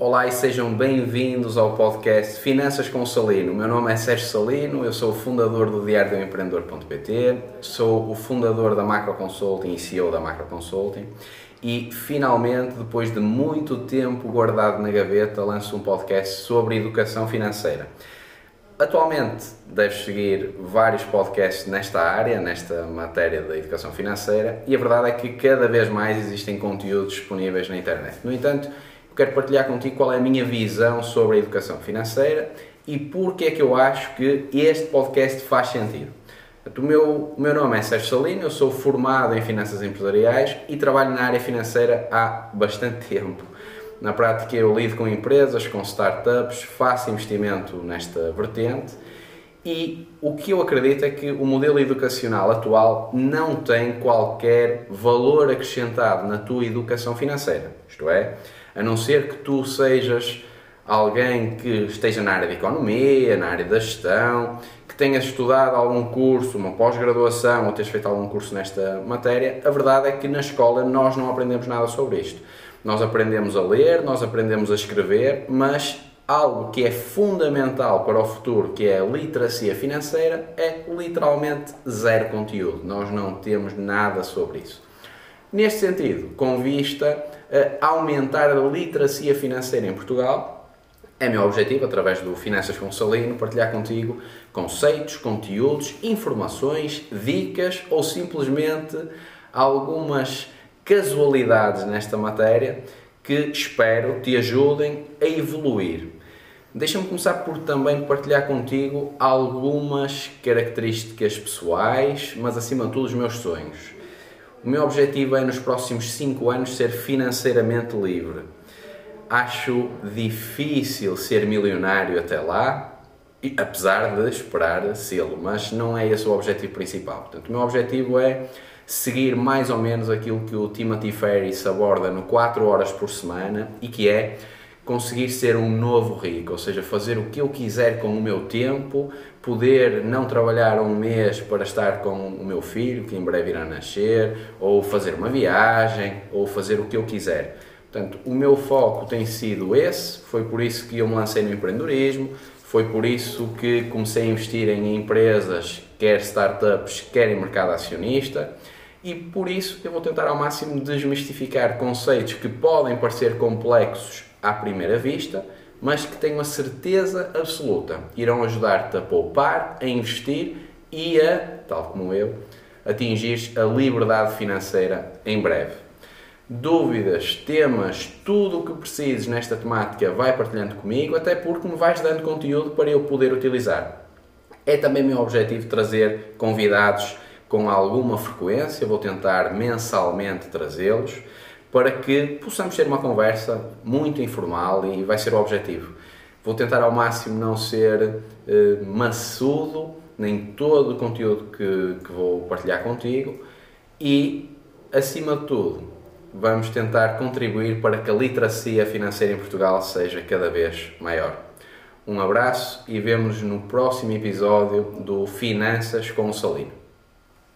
Olá e sejam bem-vindos ao podcast Finanças com Salino. Meu nome é Sérgio Salino, eu sou o fundador do Diário do Empreendedor.pt, sou o fundador da Macro Consulting e CEO da Macro Consulting e finalmente, depois de muito tempo guardado na gaveta, lanço um podcast sobre educação financeira. Atualmente deves seguir vários podcasts nesta área, nesta matéria da educação financeira, e a verdade é que cada vez mais existem conteúdos disponíveis na internet. No entanto, quero partilhar contigo qual é a minha visão sobre a educação financeira e porque é que eu acho que este podcast faz sentido. O meu, o meu nome é Sérgio Salino, eu sou formado em Finanças Empresariais e trabalho na área financeira há bastante tempo. Na prática, eu lido com empresas, com startups, faço investimento nesta vertente e o que eu acredito é que o modelo educacional atual não tem qualquer valor acrescentado na tua educação financeira. Isto é, a não ser que tu sejas alguém que esteja na área de economia, na área da gestão, que tenhas estudado algum curso, uma pós-graduação ou tenhas feito algum curso nesta matéria, a verdade é que na escola nós não aprendemos nada sobre isto. Nós aprendemos a ler, nós aprendemos a escrever, mas algo que é fundamental para o futuro, que é a literacia financeira, é literalmente zero conteúdo. Nós não temos nada sobre isso. Neste sentido, com vista aumentar a literacia financeira em Portugal, é meu objetivo, através do Finanças com Salino, partilhar contigo conceitos, conteúdos, informações, dicas ou simplesmente algumas casualidades nesta matéria que espero te ajudem a evoluir. Deixa-me começar por também partilhar contigo algumas características pessoais, mas acima de tudo os meus sonhos. O meu objetivo é nos próximos 5 anos ser financeiramente livre. Acho difícil ser milionário até lá, apesar de esperar sê-lo, mas não é esse o objetivo principal. Portanto, o meu objetivo é seguir mais ou menos aquilo que o Timothy Ferris aborda no 4 horas por semana e que é conseguir ser um novo rico, ou seja, fazer o que eu quiser com o meu tempo, poder não trabalhar um mês para estar com o meu filho, que em breve irá nascer, ou fazer uma viagem, ou fazer o que eu quiser. Portanto, o meu foco tem sido esse, foi por isso que eu me lancei no empreendedorismo, foi por isso que comecei a investir em empresas, quer startups, quer em mercado acionista, e por isso eu vou tentar ao máximo desmistificar conceitos que podem parecer complexos à primeira vista, mas que tenho a certeza absoluta irão ajudar-te a poupar, a investir e a, tal como eu, atingir a liberdade financeira em breve. Dúvidas, temas, tudo o que precises nesta temática vai partilhando comigo, até porque me vais dando conteúdo para eu poder utilizar. É também meu objetivo trazer convidados com alguma frequência, vou tentar mensalmente trazê-los para que possamos ter uma conversa muito informal e vai ser o objetivo. Vou tentar ao máximo não ser eh, maçudo nem todo o conteúdo que, que vou partilhar contigo e, acima de tudo, vamos tentar contribuir para que a literacia financeira em Portugal seja cada vez maior. Um abraço e vemos no próximo episódio do Finanças com o Salino.